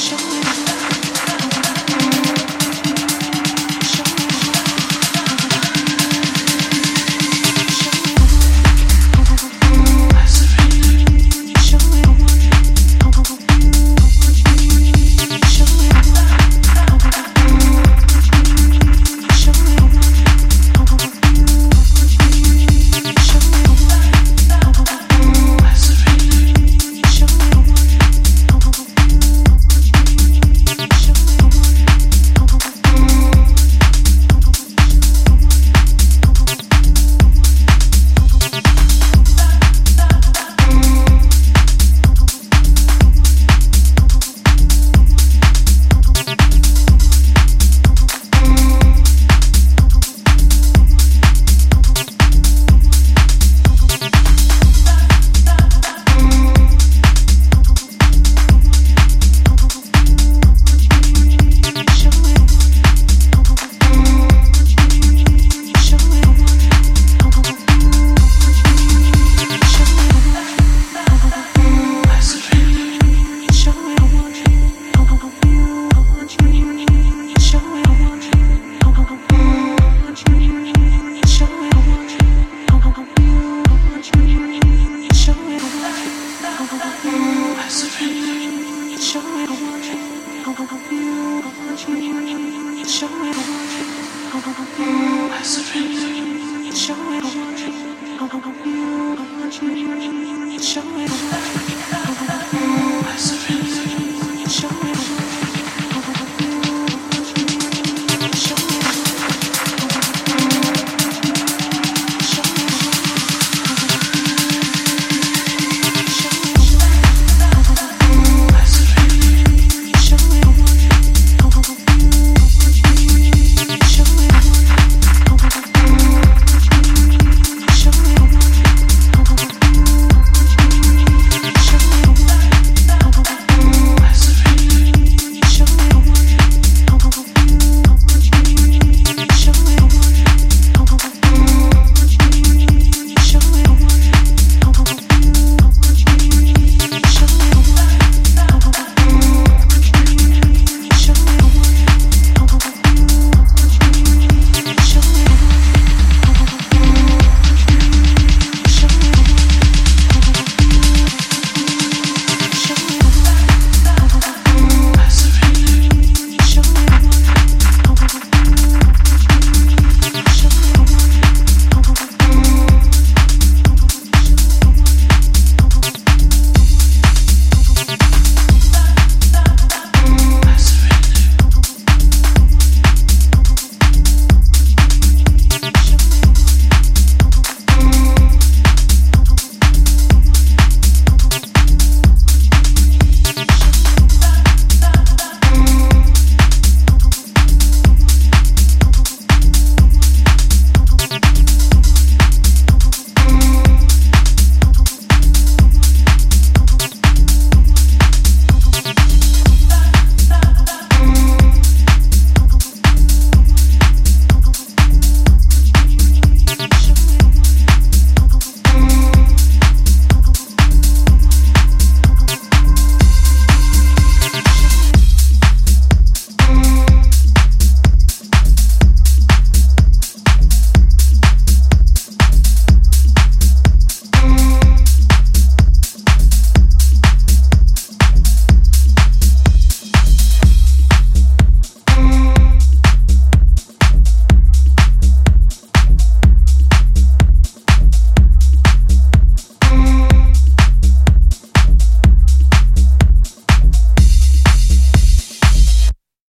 Show it Show it. Show it.